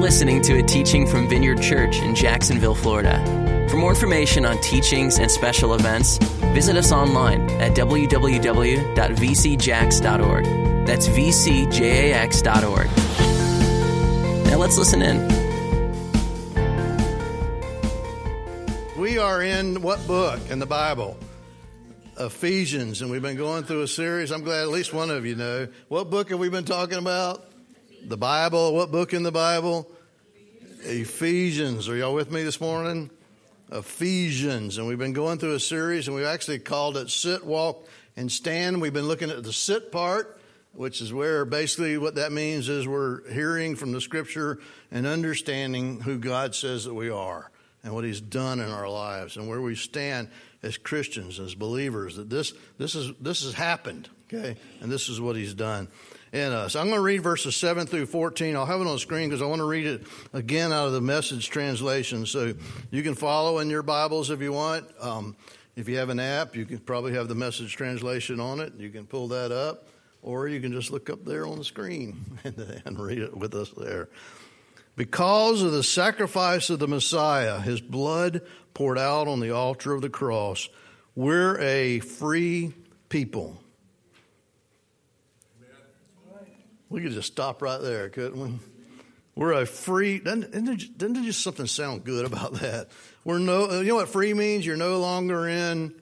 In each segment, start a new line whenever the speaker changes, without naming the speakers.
listening to a teaching from Vineyard Church in Jacksonville, Florida. For more information on teachings and special events, visit us online at www.vcjax.org. That's vcjax.org. Now let's listen in.
We are in what book in the Bible? Ephesians, and we've been going through a series. I'm glad at least one of you know. What book have we been talking about? The Bible. What book in the Bible? Ephesians. Are y'all with me this morning? Ephesians. And we've been going through a series, and we've actually called it Sit, Walk, and Stand. We've been looking at the sit part, which is where basically what that means is we're hearing from the scripture and understanding who God says that we are and what He's done in our lives and where we stand as Christians, as believers, that this, this, is, this has happened, okay? And this is what He's done in us. I'm going to read verses 7 through 14. I'll have it on the screen because I want to read it again out of the message translation. So you can follow in your Bibles if you want. Um, if you have an app, you can probably have the message translation on it. You can pull that up, or you can just look up there on the screen and, and read it with us there. Because of the sacrifice of the Messiah, his blood poured out on the altar of the cross, we're a free people. We could just stop right there, couldn't we? We're a free. Doesn't, doesn't just something sound good about that? We're no. You know what free means? You're no longer in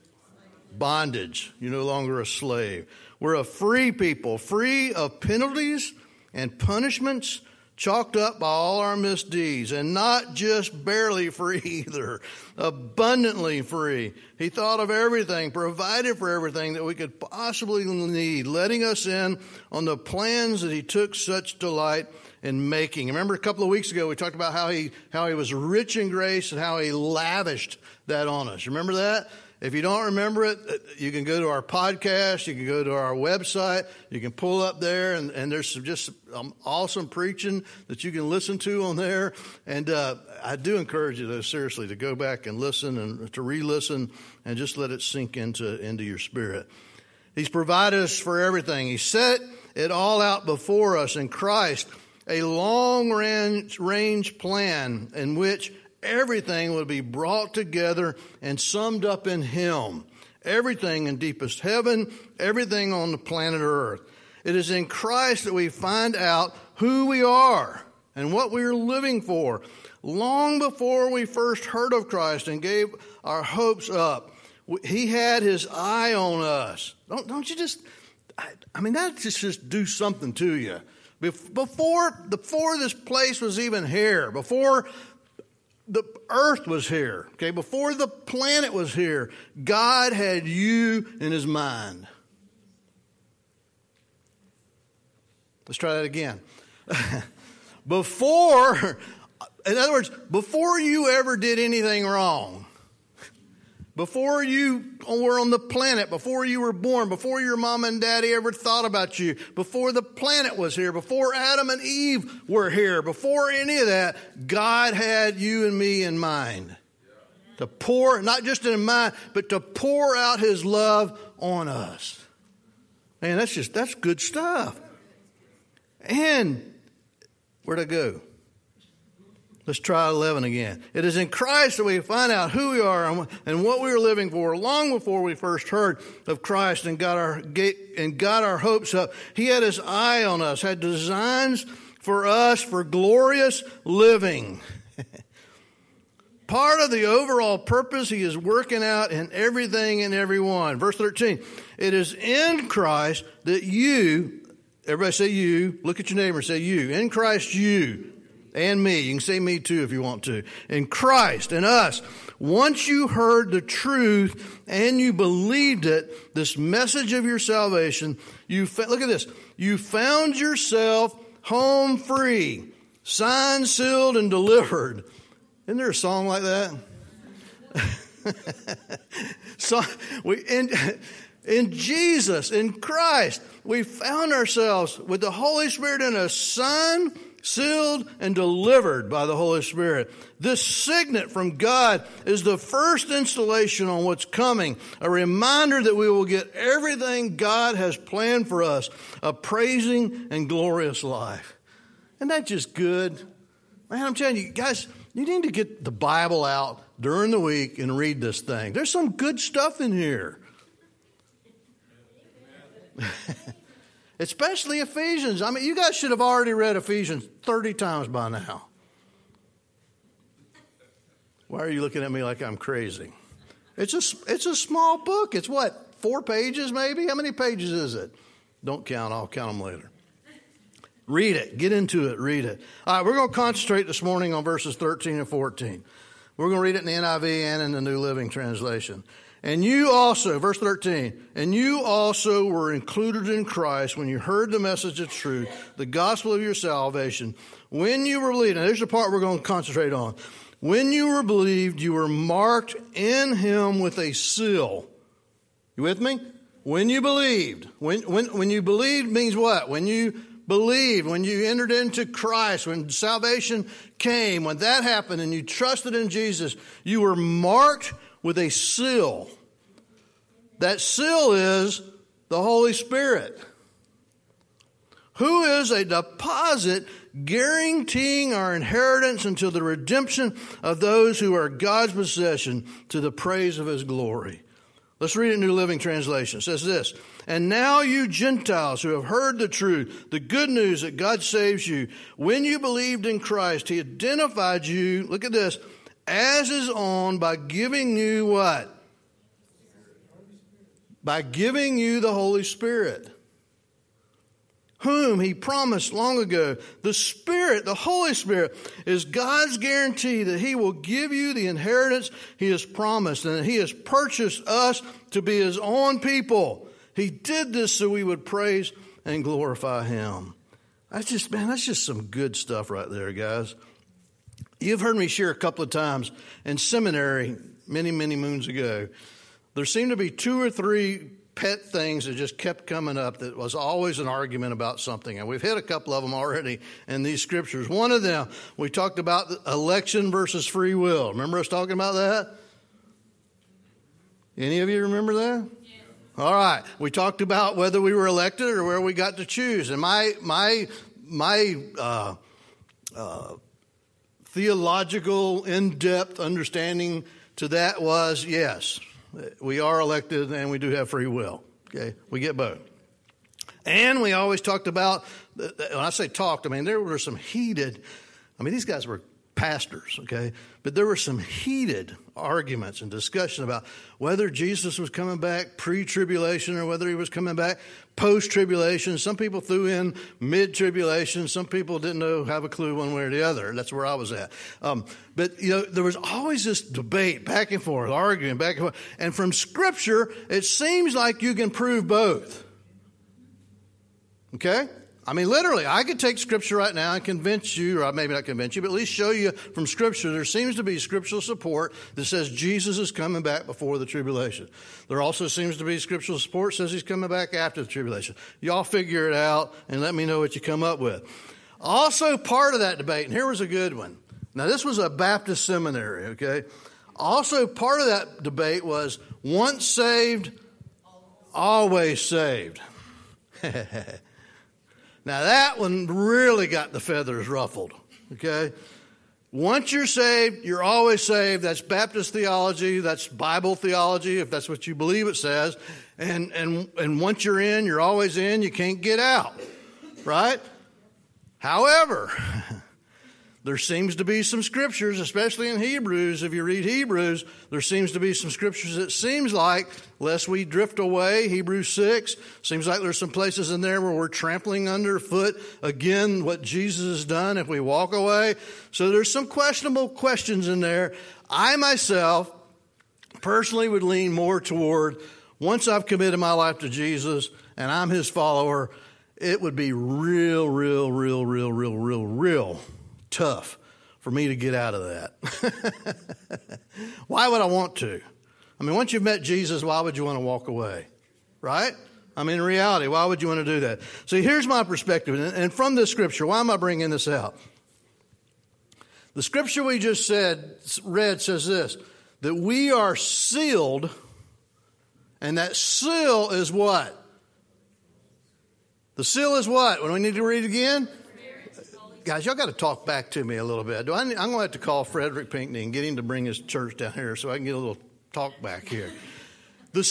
bondage. You're no longer a slave. We're a free people, free of penalties and punishments chalked up by all our misdeeds, and not just barely free either, abundantly free. He thought of everything, provided for everything that we could possibly need, letting us in on the plans that He took such delight in making. Remember a couple of weeks ago we talked about how He how He was rich in grace and how He lavished that on us. Remember that? If you don't remember it, uh, you can go to our podcast, you can go to our website, you can pull up there, and, and there's some just um, awesome preaching that you can listen to on there. And uh, I do encourage you, though, seriously, to go back and listen and to re listen and just let it sink into, into your spirit. He's provided us for everything, He set it all out before us in Christ, a long range, range plan in which everything would be brought together and summed up in Him. Everything in deepest heaven, everything on the planet Earth. It is in Christ that we find out who we are and what we are living for. Long before we first heard of Christ and gave our hopes up, He had His eye on us. Don't, don't you just, I, I mean, that just, just do something to you. Before, before this place was even here, before the earth was here, okay, before the planet was here, God had you in his mind. Let's try that again. before, in other words, before you ever did anything wrong, before you were on the planet, before you were born, before your mom and daddy ever thought about you, before the planet was here, before Adam and Eve were here, before any of that, God had you and me in mind. To pour, not just in mind, but to pour out his love on us. Man, that's just, that's good stuff. And where'd I go? Let's try 11 again. It is in Christ that we find out who we are and what we are living for. Long before we first heard of Christ and got our and got our hopes up, He had His eye on us, had designs for us for glorious living. Part of the overall purpose He is working out in everything and everyone. Verse 13. It is in Christ that you, everybody say you, look at your neighbor and say you. In Christ you and me. You can say me too if you want to. In Christ and us. Once you heard the truth and you believed it, this message of your salvation, you look at this. You found yourself home free, signed, sealed, and delivered. Isn't there a song like that? so we in, in Jesus, in Christ, we found ourselves with the Holy Spirit in a Son sealed and delivered by the Holy Spirit. This signet from God is the first installation on what's coming, a reminder that we will get everything God has planned for us, a praising and glorious life. Isn't that just good? Man, I'm telling you, guys, you need to get the Bible out during the week and read this thing. There's some good stuff in here. Especially Ephesians. I mean, you guys should have already read Ephesians 30 times by now. Why are you looking at me like I'm crazy? It's a, it's a small book. It's what, four pages maybe? How many pages is it? Don't count, I'll count them later. Read it, get into it, read it. All right, we're going to concentrate this morning on verses 13 and 14. We're going to read it in the NIV and in the New Living Translation. And you also, verse 13, and you also were included in Christ when you heard the message of truth, the gospel of your salvation. When you were believed, and there's the part we're going to concentrate on. When you were believed, you were marked in him with a seal. You with me? When you believed. When, when, when you believed means what? When you believed, when you entered into Christ, when salvation came, when that happened and you trusted in Jesus, you were marked with a seal. That seal is the Holy Spirit, who is a deposit guaranteeing our inheritance until the redemption of those who are God's possession to the praise of his glory. Let's read it New Living Translation. It says this, And now you Gentiles who have heard the truth, the good news that God saves you, when you believed in Christ, he identified you, look at this, as his own by giving you what? By giving you the Holy Spirit whom he promised long ago. The Spirit, the Holy Spirit, is God's guarantee that he will give you the inheritance he has promised and that he has purchased us to be his own people. He did this so we would praise and glorify him. That's just, man, that's just some good stuff right there, guys. You've heard me share a couple of times in seminary many, many moons ago. There seemed to be two or three pet things that just kept coming up that was always an argument about something. And we've hit a couple of them already in these scriptures. One of them, we talked about election versus free will. Remember us talking about that? Any of you remember that? All right. We talked about whether we were elected or where we got to choose. And my, my, my, uh, uh, theological, in depth understanding to that was yes, we are elected and we do have free will. Okay, we get both. And we always talked about, when I say talked, I mean, there were some heated, I mean, these guys were pastors, okay? But there were some heated arguments and discussion about whether Jesus was coming back pre tribulation or whether he was coming back post tribulation. Some people threw in mid tribulation. Some people didn't know, have a clue one way or the other. That's where I was at. Um, but, you know, there was always this debate back and forth, arguing back and forth. And from Scripture, it seems like you can prove both. Okay? I mean, literally, I could take Scripture right now and convince you, or maybe not convince you, but at least show you from Scripture there seems to be scriptural support that says Jesus is coming back before the tribulation. There also seems to be scriptural support says he's coming back after the tribulation. Y'all figure it out and let me know what you come up with. Also, part of that debate, and here was a good one. Now, this was a Baptist seminary, okay? Also, part of that debate was once saved, always saved. Now that one really got the feathers ruffled, okay? Once you're saved, you're always saved. That's Baptist theology. That's Bible theology, if that's what you believe it says. And, and, and once you're in, you're always in. You can't get out, right? However, there seems to be some scriptures, especially in Hebrews. If you read Hebrews, there seems to be some scriptures that seems like, lest we drift away, Hebrews 6, seems like there's some places in there where we're trampling underfoot again what Jesus has done if we walk away. So there's some questionable questions in there. I myself personally would lean more toward once I've committed my life to Jesus and I'm his follower, it would be real, real, real, real, real, real, real tough for me to get out of that. why would I want to? I mean, once you've met Jesus, why would you want to walk away? Right? I mean, in reality, why would you want to do that? So here's my perspective. And from this scripture, why am I bringing this out? The scripture we just said, read says this that we are sealed, and that seal is what? The seal is what? When we need to read again? Guys, y'all got to talk back to me a little bit. I, I'm going to have to call Frederick Pinckney and get him to bring his church down here so I can get a little talk back here. The,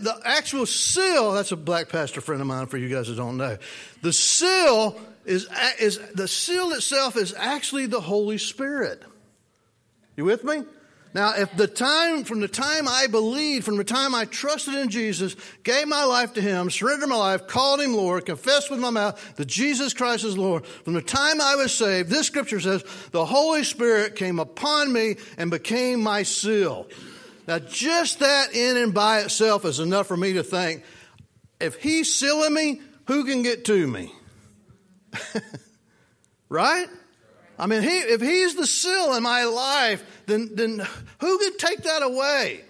the actual seal, that's a black pastor friend of mine for you guys that don't know. The seal is, is the seal itself is actually the Holy Spirit. You with me? Now, if the time, from the time I believed, from the time I trusted in Jesus, gave my life to Him, surrendered my life, called Him Lord, confessed with my mouth that Jesus Christ is Lord, from the time I was saved, this scripture says, the Holy Spirit came upon me and became my seal. Now, just that in and by itself is enough for me to think, if He's sealing me, who can get to me? right? I mean, he, if he's the seal in my life, then, then who could take that away?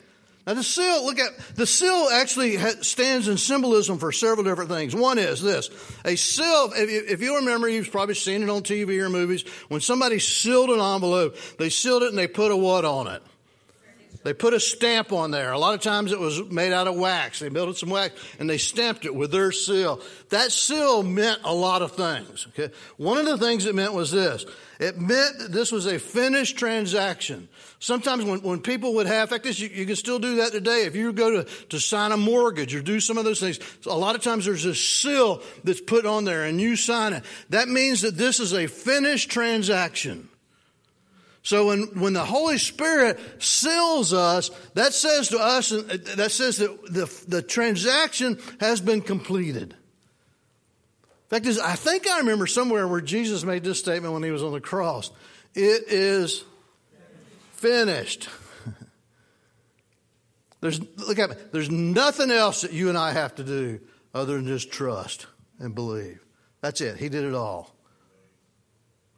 Now, the seal, look at, the seal actually stands in symbolism for several different things. One is this a seal, if you, if you remember, you've probably seen it on TV or movies. When somebody sealed an envelope, they sealed it and they put a what on it? They put a stamp on there. A lot of times it was made out of wax. They melted some wax and they stamped it with their seal. That seal meant a lot of things. Okay? One of the things it meant was this. It meant that this was a finished transaction. Sometimes when, when people would have, in fact, this, you, you, can still do that today. If you go to, to sign a mortgage or do some of those things, a lot of times there's a seal that's put on there and you sign it. That means that this is a finished transaction. So when, when the Holy Spirit seals us, that says to us, that says that the, the transaction has been completed. In fact, is, I think I remember somewhere where Jesus made this statement when he was on the cross. It is finished. There's, look at me. There's nothing else that you and I have to do other than just trust and believe. That's it. He did it all.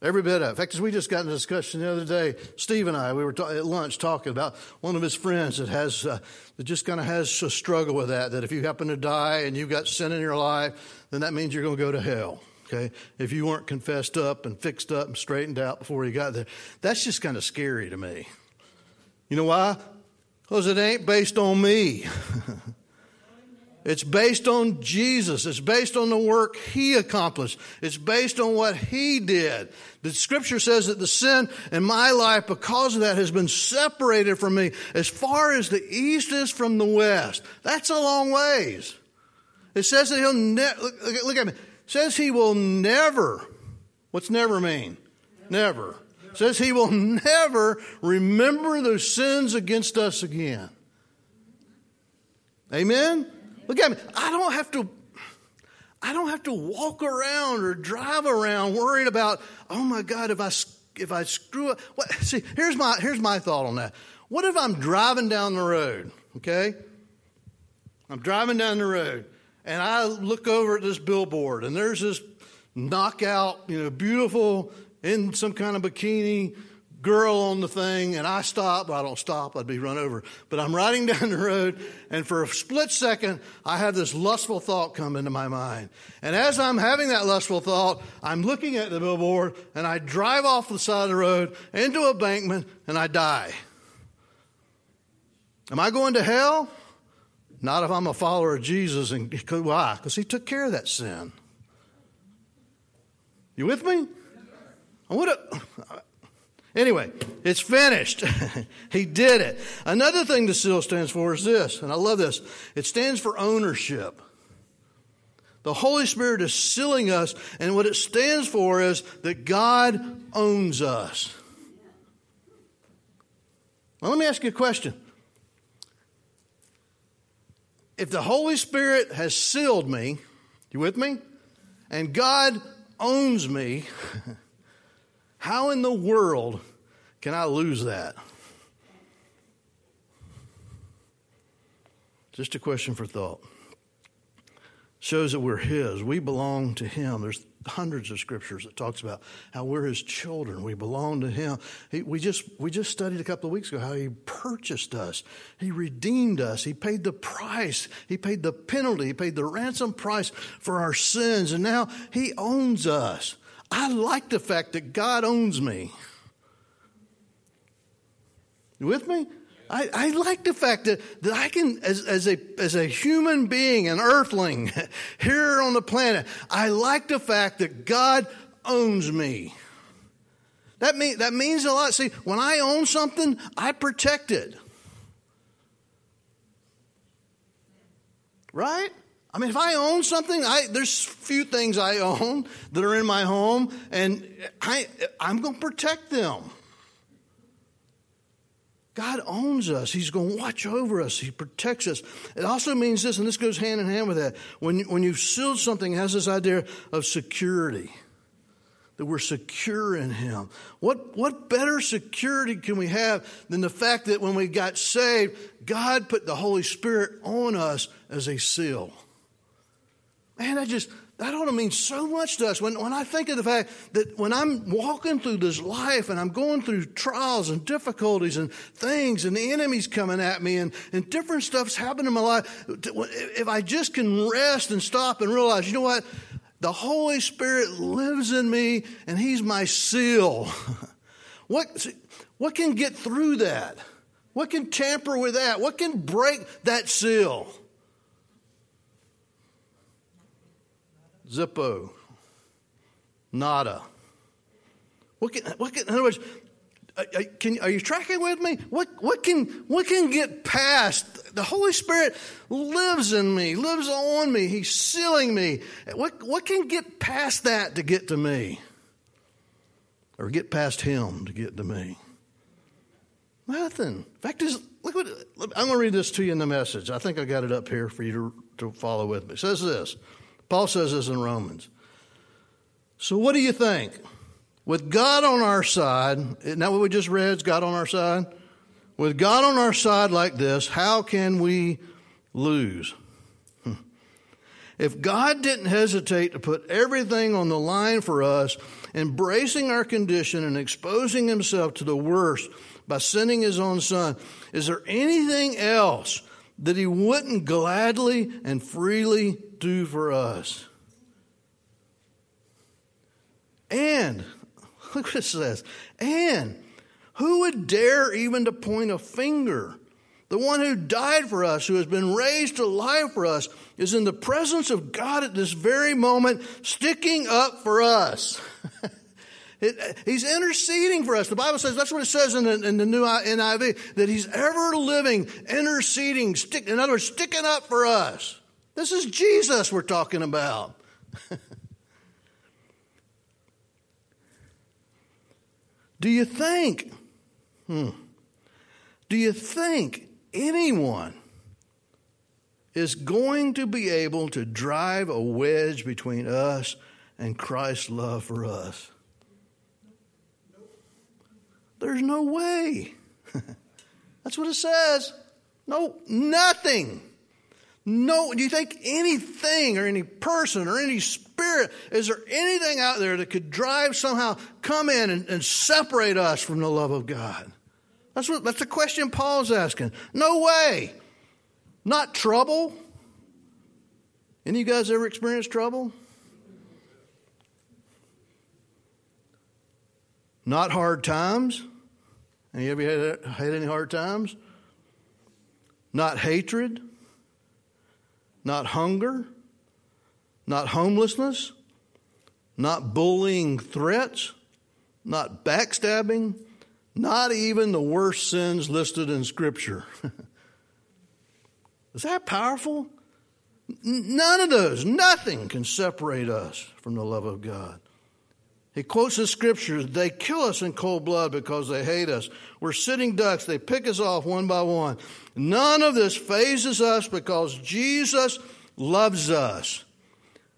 Every bit of. In fact, as we just got in a discussion the other day, Steve and I, we were ta- at lunch talking about one of his friends that has, uh, that just kind of has a struggle with that, that if you happen to die and you've got sin in your life, then that means you're going to go to hell. Okay. If you weren't confessed up and fixed up and straightened out before you got there, that's just kind of scary to me. You know why? Because it ain't based on me. It's based on Jesus. It's based on the work He accomplished. It's based on what He did. The scripture says that the sin in my life, because of that, has been separated from me as far as the east is from the west. That's a long ways. It says that He'll never, look, look, at me. It says He will never, what's never mean? Never. It says He will never remember those sins against us again. Amen? Look at me. I don't have to I don't have to walk around or drive around worried about, oh my God, if I if I screw up. What, see, here's my here's my thought on that. What if I'm driving down the road? Okay, I'm driving down the road and I look over at this billboard and there's this knockout, you know, beautiful in some kind of bikini girl on the thing and I stop. Well, I don't stop, I'd be run over. But I'm riding down the road and for a split second, I have this lustful thought come into my mind. And as I'm having that lustful thought, I'm looking at the billboard and I drive off the side of the road into a bankment and I die. Am I going to hell? Not if I'm a follower of Jesus. And why? Because he took care of that sin. You with me? I would have, Anyway, it's finished. he did it. Another thing the seal stands for is this, and I love this it stands for ownership. The Holy Spirit is sealing us, and what it stands for is that God owns us. Now, let me ask you a question. If the Holy Spirit has sealed me, you with me? And God owns me, How in the world can I lose that? Just a question for thought. Shows that we're His. We belong to Him. There's hundreds of scriptures that talks about how we're His children. We belong to Him. He, we just we just studied a couple of weeks ago how He purchased us. He redeemed us. He paid the price. He paid the penalty. He paid the ransom price for our sins, and now He owns us. I like the fact that God owns me. You with me? I, I, like the fact that, that I can, as, as, a, as a human being, an earthling here on the planet, I like the fact that God owns me. That, mean, that means a lot. See, when I own something, I protect it. Right? I mean, if I own something, I, there's few things I own that are in my home, and I, I'm going to protect them. God owns us. He's going to watch over us. He protects us. It also means this, and this goes hand in hand with that. When, when you've sealed something, it has this idea of security that we're secure in Him. What, what better security can we have than the fact that when we got saved, God put the Holy Spirit on us as a seal? Man, that just, that ought to mean so much to us. When, when I think of the fact that when I'm walking through this life and I'm going through trials and difficulties and things and the enemy's coming at me and, and different stuff's happening in my life, if I just can rest and stop and realize, you know what? The Holy Spirit lives in me and He's my seal. what, what can get through that? What can tamper with that? What can break that seal? Zippo. Nada. What can, what can, in other words, uh, uh, can, are you tracking with me? What, what, can, what can get past? The Holy Spirit lives in me, lives on me. He's sealing me. What, what can get past that to get to me? Or get past Him to get to me? Nothing. In fact, is, look what, I'm going to read this to you in the message. I think I got it up here for you to, to follow with me. It says this. Paul says this in Romans. So, what do you think? With God on our side, isn't that what we just read? Is God on our side? With God on our side like this, how can we lose? Hmm. If God didn't hesitate to put everything on the line for us, embracing our condition and exposing himself to the worst by sending his own son, is there anything else that he wouldn't gladly and freely do for us? And Look what it says. And who would dare even to point a finger? The one who died for us, who has been raised to life for us, is in the presence of God at this very moment, sticking up for us. It, he's interceding for us. The Bible says that's what it says in the, in the new NIV that he's ever living, interceding, stick, in other words, sticking up for us. This is Jesus we're talking about. Do you think, hmm, do you think anyone is going to be able to drive a wedge between us and Christ's love for us? There's no way. That's what it says. No, nothing. No, do you think anything or any person or any spirit, is there anything out there that could drive somehow, come in and, and separate us from the love of God? That's what, that's the question Paul's asking. No way. Not trouble. Any of you guys ever experienced trouble? Not hard times. Any of you had, had any hard times? Not hatred not hunger, not homelessness, not bullying threats, not backstabbing, not even the worst sins listed in Scripture. Is that powerful? None of those, nothing can separate us from the love of God. He quotes the scriptures they kill us in cold blood because they hate us. We're sitting ducks, they pick us off one by one. None of this fazes us because Jesus loves us.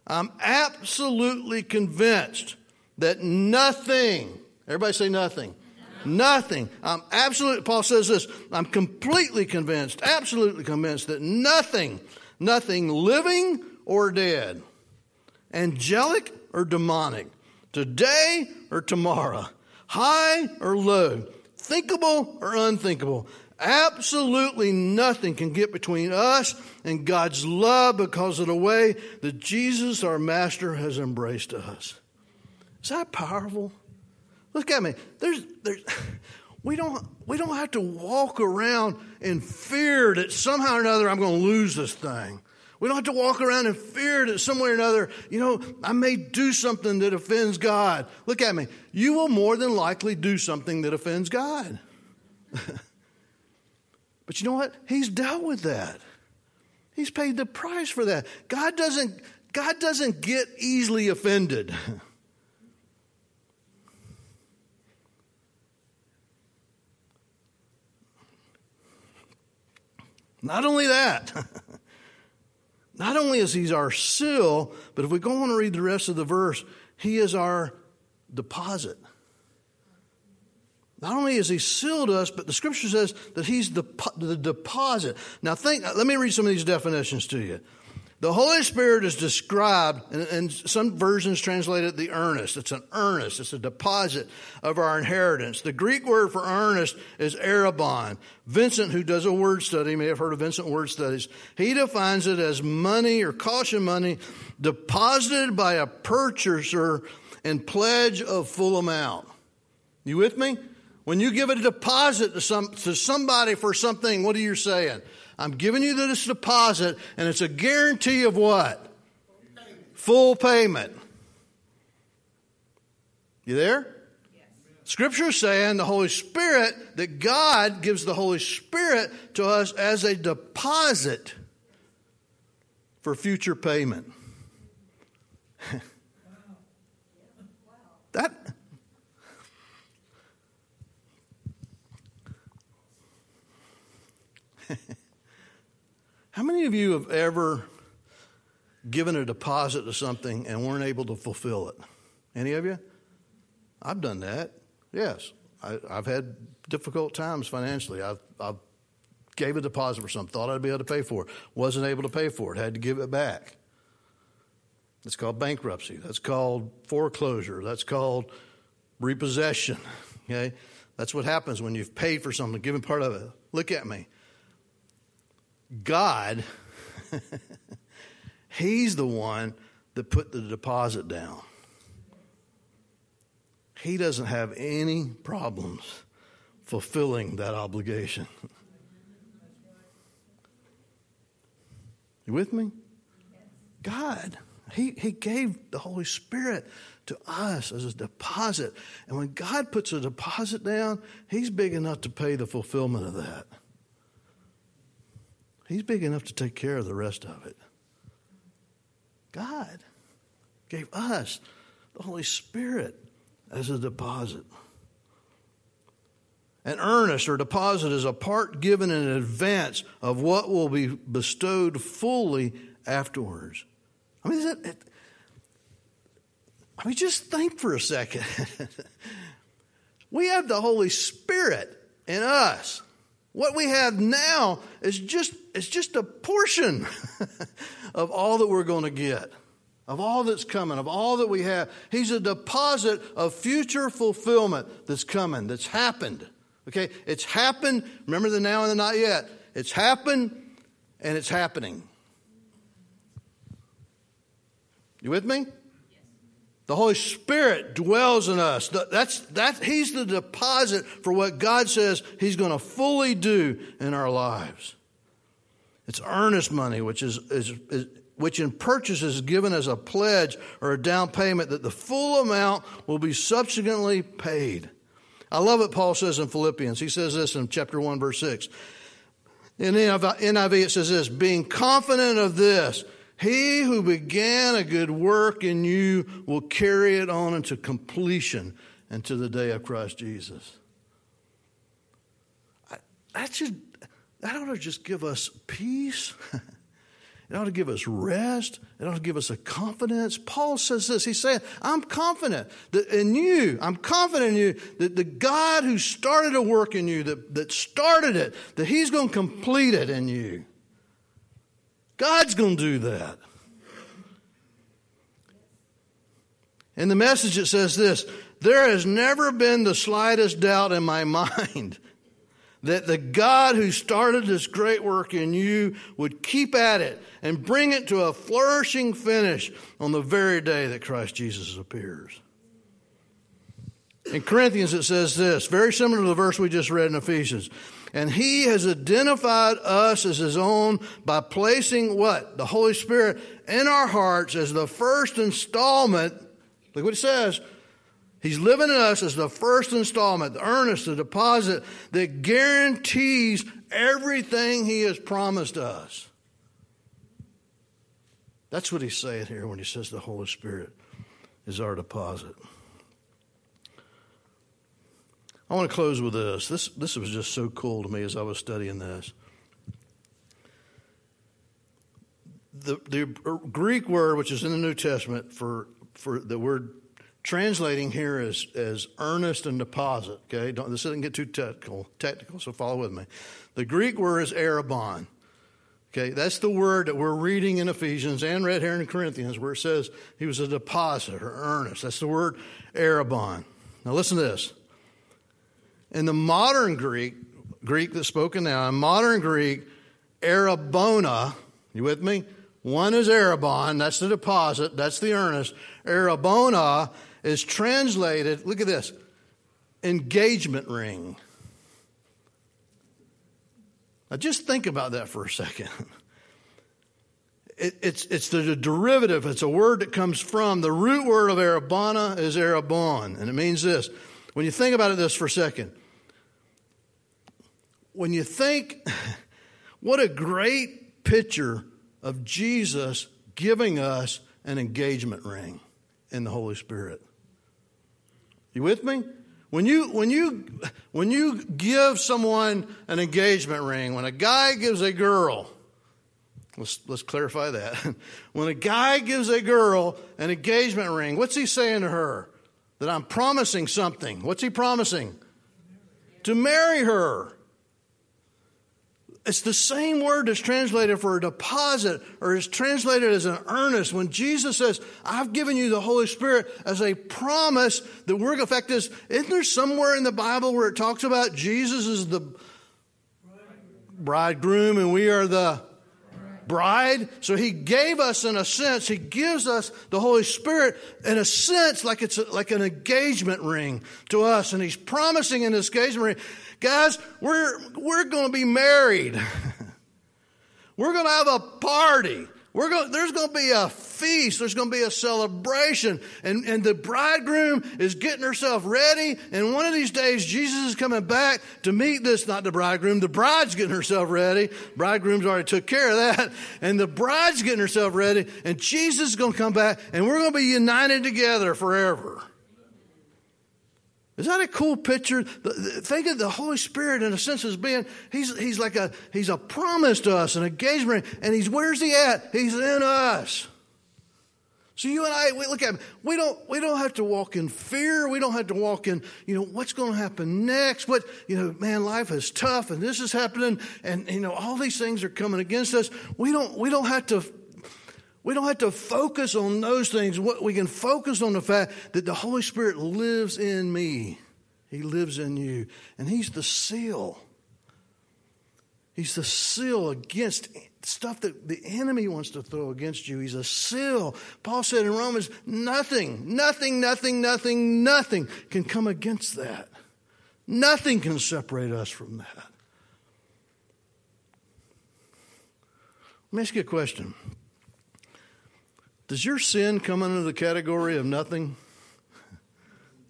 I'm absolutely convinced that nothing, everybody say nothing. Nothing. I'm absolutely, Paul says this, I'm completely convinced, absolutely convinced that nothing, nothing living or dead, angelic or demonic, today or tomorrow, high or low, thinkable or unthinkable. Absolutely nothing can get between us and God's love because of the way that Jesus, our Master, has embraced us. Is that powerful? Look at me. There's, there's, we, don't, we don't have to walk around in fear that somehow or another I'm going to lose this thing. We don't have to walk around in fear that somewhere or another, you know, I may do something that offends God. Look at me. You will more than likely do something that offends God. but you know what? He's dealt with that. He's paid the price for that. God doesn't, God doesn't get easily offended. Not only that, not only is he our seal, but if we go on and read the rest of the verse, he is our deposit. Not only is he sealed us, but the scripture says that he's the, the deposit. Now think, let me read some of these definitions to you. The Holy Spirit is described, and, some versions translate it the earnest. It's an earnest, it's a deposit of our inheritance. The Greek word for earnest is arrabon. Vincent, who does a word study, may have heard of Vincent Word Studies, he defines it as money or caution money deposited by a purchaser in pledge of full amount. You with me? When you give a deposit to, some, to somebody for something, what are you saying? I'm giving you this deposit, and it's a guarantee of what? Full payment. You there? Scripture is saying the Holy Spirit, that God gives the Holy Spirit to us as a deposit for future payment. that How many of you have ever given a deposit to something and weren't able to fulfill it? Any of you? I've done that. Yes. I, have had difficult times financially. I've, I've gave a deposit for something, thought I'd be able to pay for it, wasn't able to pay for it, had to give it back. That's called bankruptcy. That's called foreclosure. That's called repossession. Okay? That's what happens when you've paid for something, given part of it. Look at me. God, He's the one that put the deposit down. He doesn't have any problems fulfilling that obligation. You with me? God. He, he gave the Holy Spirit to us as a deposit. And when God puts a deposit down, He's big enough to pay the fulfillment of that. He's big enough to take care of the rest of it. God gave us the Holy Spirit as a deposit. An earnest or deposit is a part given in advance of what will be bestowed fully afterwards. I mean, it, it, I mean, just think for a second. we have the Holy Spirit in us. What we have now is just, it's just a portion of all that we're going to get, of all that's coming, of all that we have. He's a deposit of future fulfillment that's coming, that's happened. Okay? It's happened. Remember the now and the not yet. It's happened and it's happening. You with me? The Holy Spirit dwells in us. That's, that, he's the deposit for what God says He's going to fully do in our lives. It's earnest money, which is, is, is which in purchase is given as a pledge or a down payment that the full amount will be subsequently paid. I love what Paul says in Philippians. He says this in chapter 1, verse 6. In NIV, it says this being confident of this, he who began a good work in you will carry it on into completion until the day of Christ Jesus. that should that ought to just give us peace. It ought to give us rest. It ought to give us a confidence. Paul says this. He said, I'm confident that in you, I'm confident in you that the God who started a work in you, that, that started it, that he's going to complete it in you. God's going to do that. In the message, it says this There has never been the slightest doubt in my mind that the God who started this great work in you would keep at it and bring it to a flourishing finish on the very day that Christ Jesus appears. In Corinthians, it says this, very similar to the verse we just read in Ephesians. And he has identified us as his own by placing what? The Holy Spirit in our hearts as the first installment. Look what he says. He's living in us as the first installment, the earnest, the deposit that guarantees everything he has promised us. That's what he's saying here when he says the Holy Spirit is our deposit. I want to close with this. This, this was just so cool to me as I was studying this. The, the Greek word, which is in the New Testament for, for the word translating here is, as, earnest and deposit, okay? Don't, this doesn't get too technical, technical, so follow with me. The Greek word is arrabon. Okay, that's the word that we're reading in Ephesians and read here in Corinthians where it says he was a deposit or earnest. That's the word arrabon. Now listen to this. In the modern Greek, Greek that's spoken now, in modern Greek, arabona, you with me? One is arabon, that's the deposit, that's the earnest. Arabona is translated, look at this, engagement ring. Now just think about that for a second. It, it's, it's the derivative, it's a word that comes from, the root word of arabana is arabon, and it means this. When you think about it this for a second, when you think, what a great picture of Jesus giving us an engagement ring in the Holy Spirit. You with me? When you, when you, when you give someone an engagement ring, when a guy gives a girl, let's, let's clarify that. When a guy gives a girl an engagement ring, what's he saying to her? That I'm promising something. What's he promising? To marry her. It's the same word that's translated for a deposit or is translated as an earnest. When Jesus says, I've given you the Holy Spirit as a promise the to affect this. Isn't there somewhere in the Bible where it talks about Jesus is the bridegroom and we are the bride? So he gave us in a sense, he gives us the Holy Spirit in a sense like it's a, like an engagement ring to us. And he's promising in this engagement ring, Guys, we're, we're going to be married. we're going to have a party. We're going, there's going to be a feast. There's going to be a celebration. And, and the bridegroom is getting herself ready. And one of these days, Jesus is coming back to meet this, not the bridegroom. The bride's getting herself ready. Bridegroom's already took care of that. And the bride's getting herself ready. And Jesus is going to come back and we're going to be united together forever. Is that a cool picture? Think of the Holy Spirit in a sense as being, he's, he's like a, he's a promise to us, an engagement, and he's, where's he at? He's in us. So you and I, we look at him, we don't, we don't have to walk in fear. We don't have to walk in, you know, what's going to happen next? What, you know, man, life is tough and this is happening and, you know, all these things are coming against us. We don't, we don't have to we don't have to focus on those things. What We can focus on the fact that the Holy Spirit lives in me. He lives in you. And He's the seal. He's the seal against stuff that the enemy wants to throw against you. He's a seal. Paul said in Romans, nothing, nothing, nothing, nothing, nothing can come against that. Nothing can separate us from that. Let me ask you a question. Does your sin come under the category of nothing?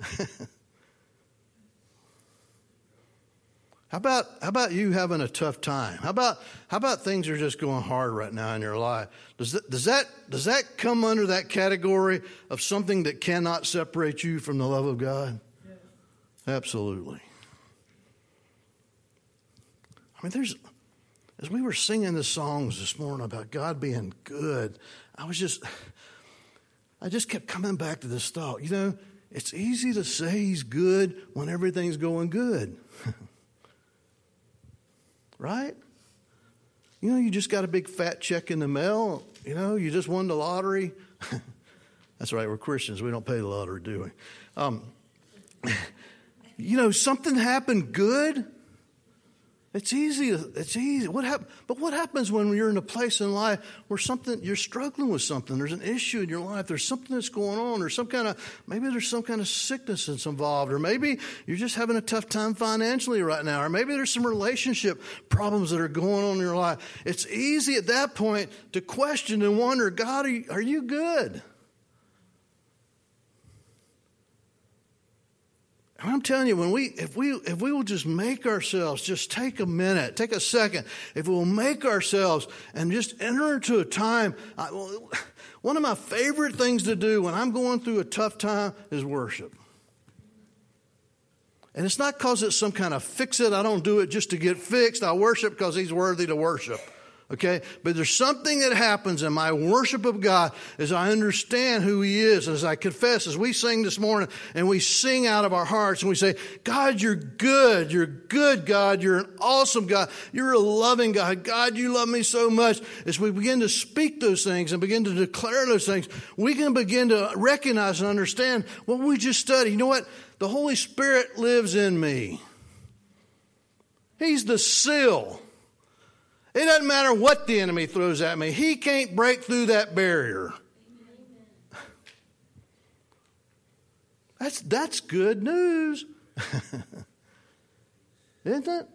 How about how about you having a tough time? How about how about things are just going hard right now in your life? Does that does that does that come under that category of something that cannot separate you from the love of God? Yes. Absolutely. I mean, there's as we were singing the songs this morning about God being good, I was just, I just kept coming back to this thought. You know, it's easy to say he's good when everything's going good. right? You know, you just got a big fat check in the mail. You know, you just won the lottery. That's right, we're Christians. We don't pay the lottery, do we? Um, you know, something happened good. It's easy. It's easy. What hap- but what happens when you're in a place in life where something you're struggling with something? There's an issue in your life. There's something that's going on, or some kind of maybe there's some kind of sickness that's involved, or maybe you're just having a tough time financially right now, or maybe there's some relationship problems that are going on in your life. It's easy at that point to question and wonder, God, are you, are you good? I'm telling you, when we, if we, if we will just make ourselves, just take a minute, take a second, if we will make ourselves and just enter into a time, I, one of my favorite things to do when I'm going through a tough time is worship. And it's not because it's some kind of fix it, I don't do it just to get fixed. I worship because He's worthy to worship. Okay? But there's something that happens in my worship of God as I understand who He is, as I confess, as we sing this morning and we sing out of our hearts and we say, God, you're good. You're good, God. You're an awesome God. You're a loving God. God, you love me so much. As we begin to speak those things and begin to declare those things, we can begin to recognize and understand what we just studied. You know what? The Holy Spirit lives in me. He's the seal it doesn't matter what the enemy throws at me, he can't break through that barrier. That's, that's good news. Isn't it?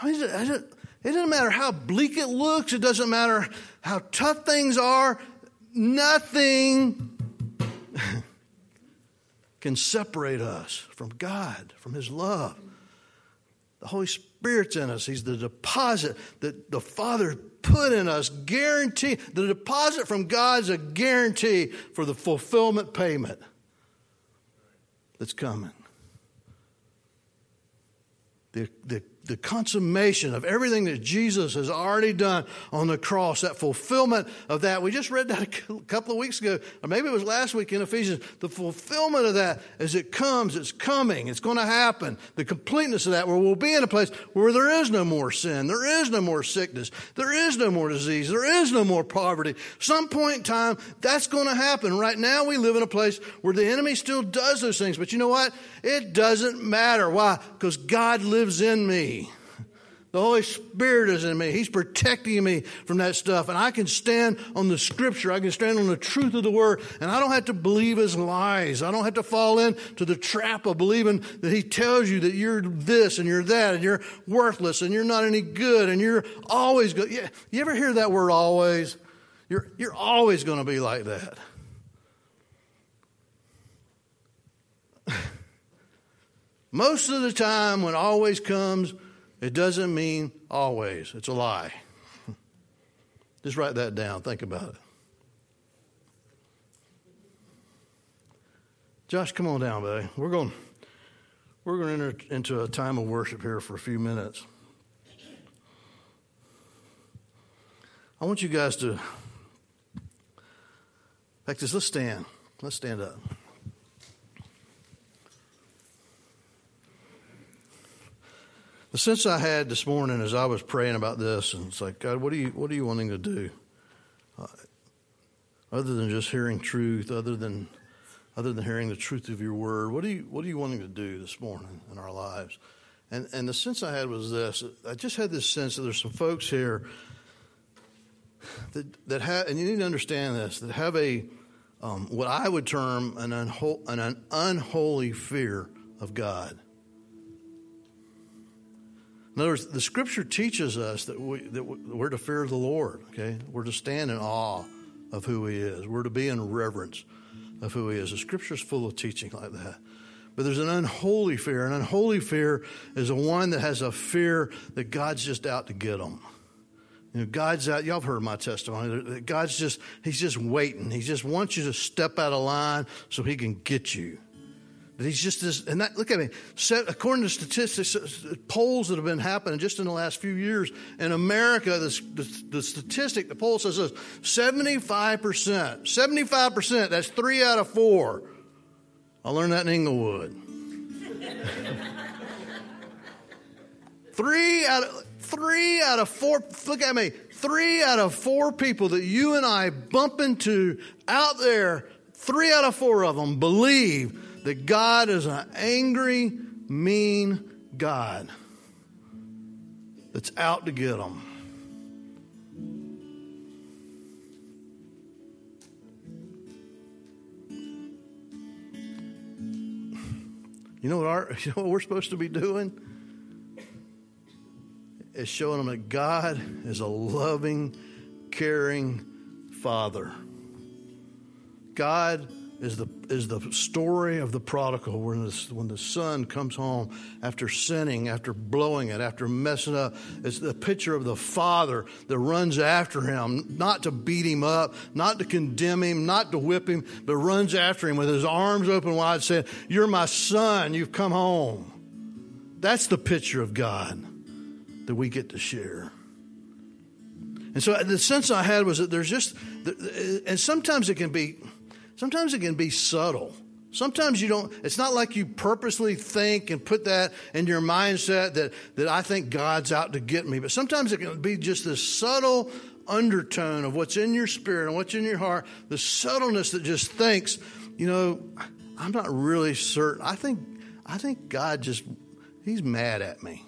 I mean, it doesn't matter how bleak it looks, it doesn't matter how tough things are, nothing can separate us from God, from His love. The Holy Spirit's in us. He's the deposit that the Father put in us, guarantee. The deposit from God's a guarantee for the fulfillment payment that's coming. The, the the consummation of everything that Jesus has already done on the cross, that fulfillment of that. We just read that a couple of weeks ago, or maybe it was last week in Ephesians. The fulfillment of that as it comes, it's coming, it's going to happen. The completeness of that, where we'll be in a place where there is no more sin, there is no more sickness, there is no more disease, there is no more poverty. Some point in time, that's going to happen. Right now, we live in a place where the enemy still does those things, but you know what? It doesn't matter. Why? Because God lives in me. The Holy Spirit is in me. He's protecting me from that stuff. And I can stand on the scripture. I can stand on the truth of the word. And I don't have to believe his lies. I don't have to fall into the trap of believing that he tells you that you're this and you're that and you're worthless and you're not any good and you're always good. Yeah, you ever hear that word always? You're, you're always going to be like that. Most of the time, when always comes, it doesn't mean always, it's a lie. Just write that down. Think about it. Josh, come on down, buddy. We're going, we're going to enter into a time of worship here for a few minutes. I want you guys to, just let's stand. Let's stand up. The sense I had this morning as I was praying about this, and it's like, God, what are you, what are you wanting to do? Uh, other than just hearing truth, other than, other than hearing the truth of your word, what are you, what are you wanting to do this morning in our lives? And, and the sense I had was this. I just had this sense that there's some folks here that, that have, and you need to understand this, that have a, um, what I would term an, unho- an unholy fear of God. In other words, the scripture teaches us that, we, that we're to fear the Lord, okay? We're to stand in awe of who He is. We're to be in reverence of who He is. The scripture is full of teaching like that. But there's an unholy fear. An unholy fear is a one that has a fear that God's just out to get them. You know, God's out. Y'all have heard my testimony. God's just, He's just waiting. He just wants you to step out of line so He can get you. That he's just this, and that, look at me. Set, according to statistics, uh, polls that have been happening just in the last few years in America, the, the, the statistic, the poll says this 75%, 75%, that's three out of four. I learned that in Inglewood. three out of, three out of four, look at me, three out of four people that you and I bump into out there, three out of four of them believe that God is an angry, mean God. that's out to get them. You know what our you know what we're supposed to be doing? Is showing them that God is a loving, caring Father. God is the is the story of the prodigal when the, when the son comes home after sinning, after blowing it, after messing up. It's the picture of the father that runs after him, not to beat him up, not to condemn him, not to whip him, but runs after him with his arms open wide, saying, "You're my son. You've come home." That's the picture of God that we get to share. And so the sense I had was that there's just, and sometimes it can be Sometimes it can be subtle. Sometimes you don't, it's not like you purposely think and put that in your mindset that, that I think God's out to get me. But sometimes it can be just this subtle undertone of what's in your spirit and what's in your heart, the subtleness that just thinks, you know, I'm not really certain. I think, I think God just, he's mad at me.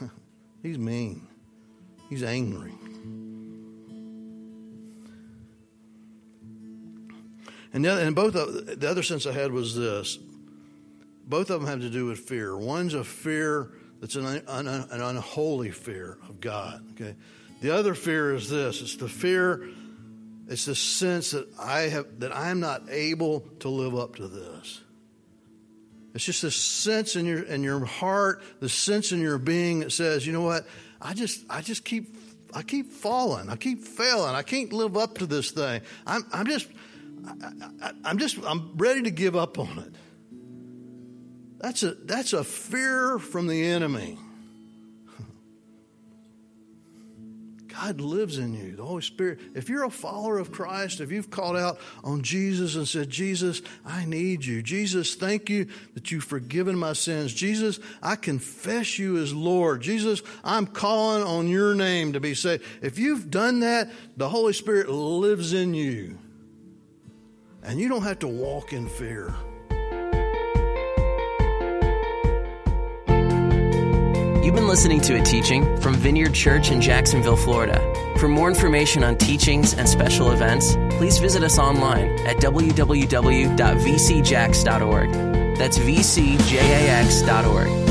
he's mean. He's angry. And, the, and both of, the other sense I had was this. Both of them have to do with fear. One's a fear that's an, an, an unholy fear of God. Okay, the other fear is this. It's the fear. It's the sense that I have that I am not able to live up to this. It's just this sense in your in your heart, the sense in your being that says, you know what? I just I just keep I keep falling. I keep failing. I can't live up to this thing. I'm I'm just I, am just I'm ready to give up on it. That's a that's a fear from the enemy. God lives in you, the Holy Spirit. If you're a follower of Christ, if you've called out on Jesus and said, Jesus, I need you. Jesus, thank you that you've forgiven my sins. Jesus, I confess you as Lord. Jesus, I'm calling on your name to be saved. If you've done that, the Holy Spirit lives in you and you don't have to walk in fear.
You've been listening to a teaching from Vineyard Church in Jacksonville, Florida. For more information on teachings and special events, please visit us online at www.vcjax.org. That's vcjax.org.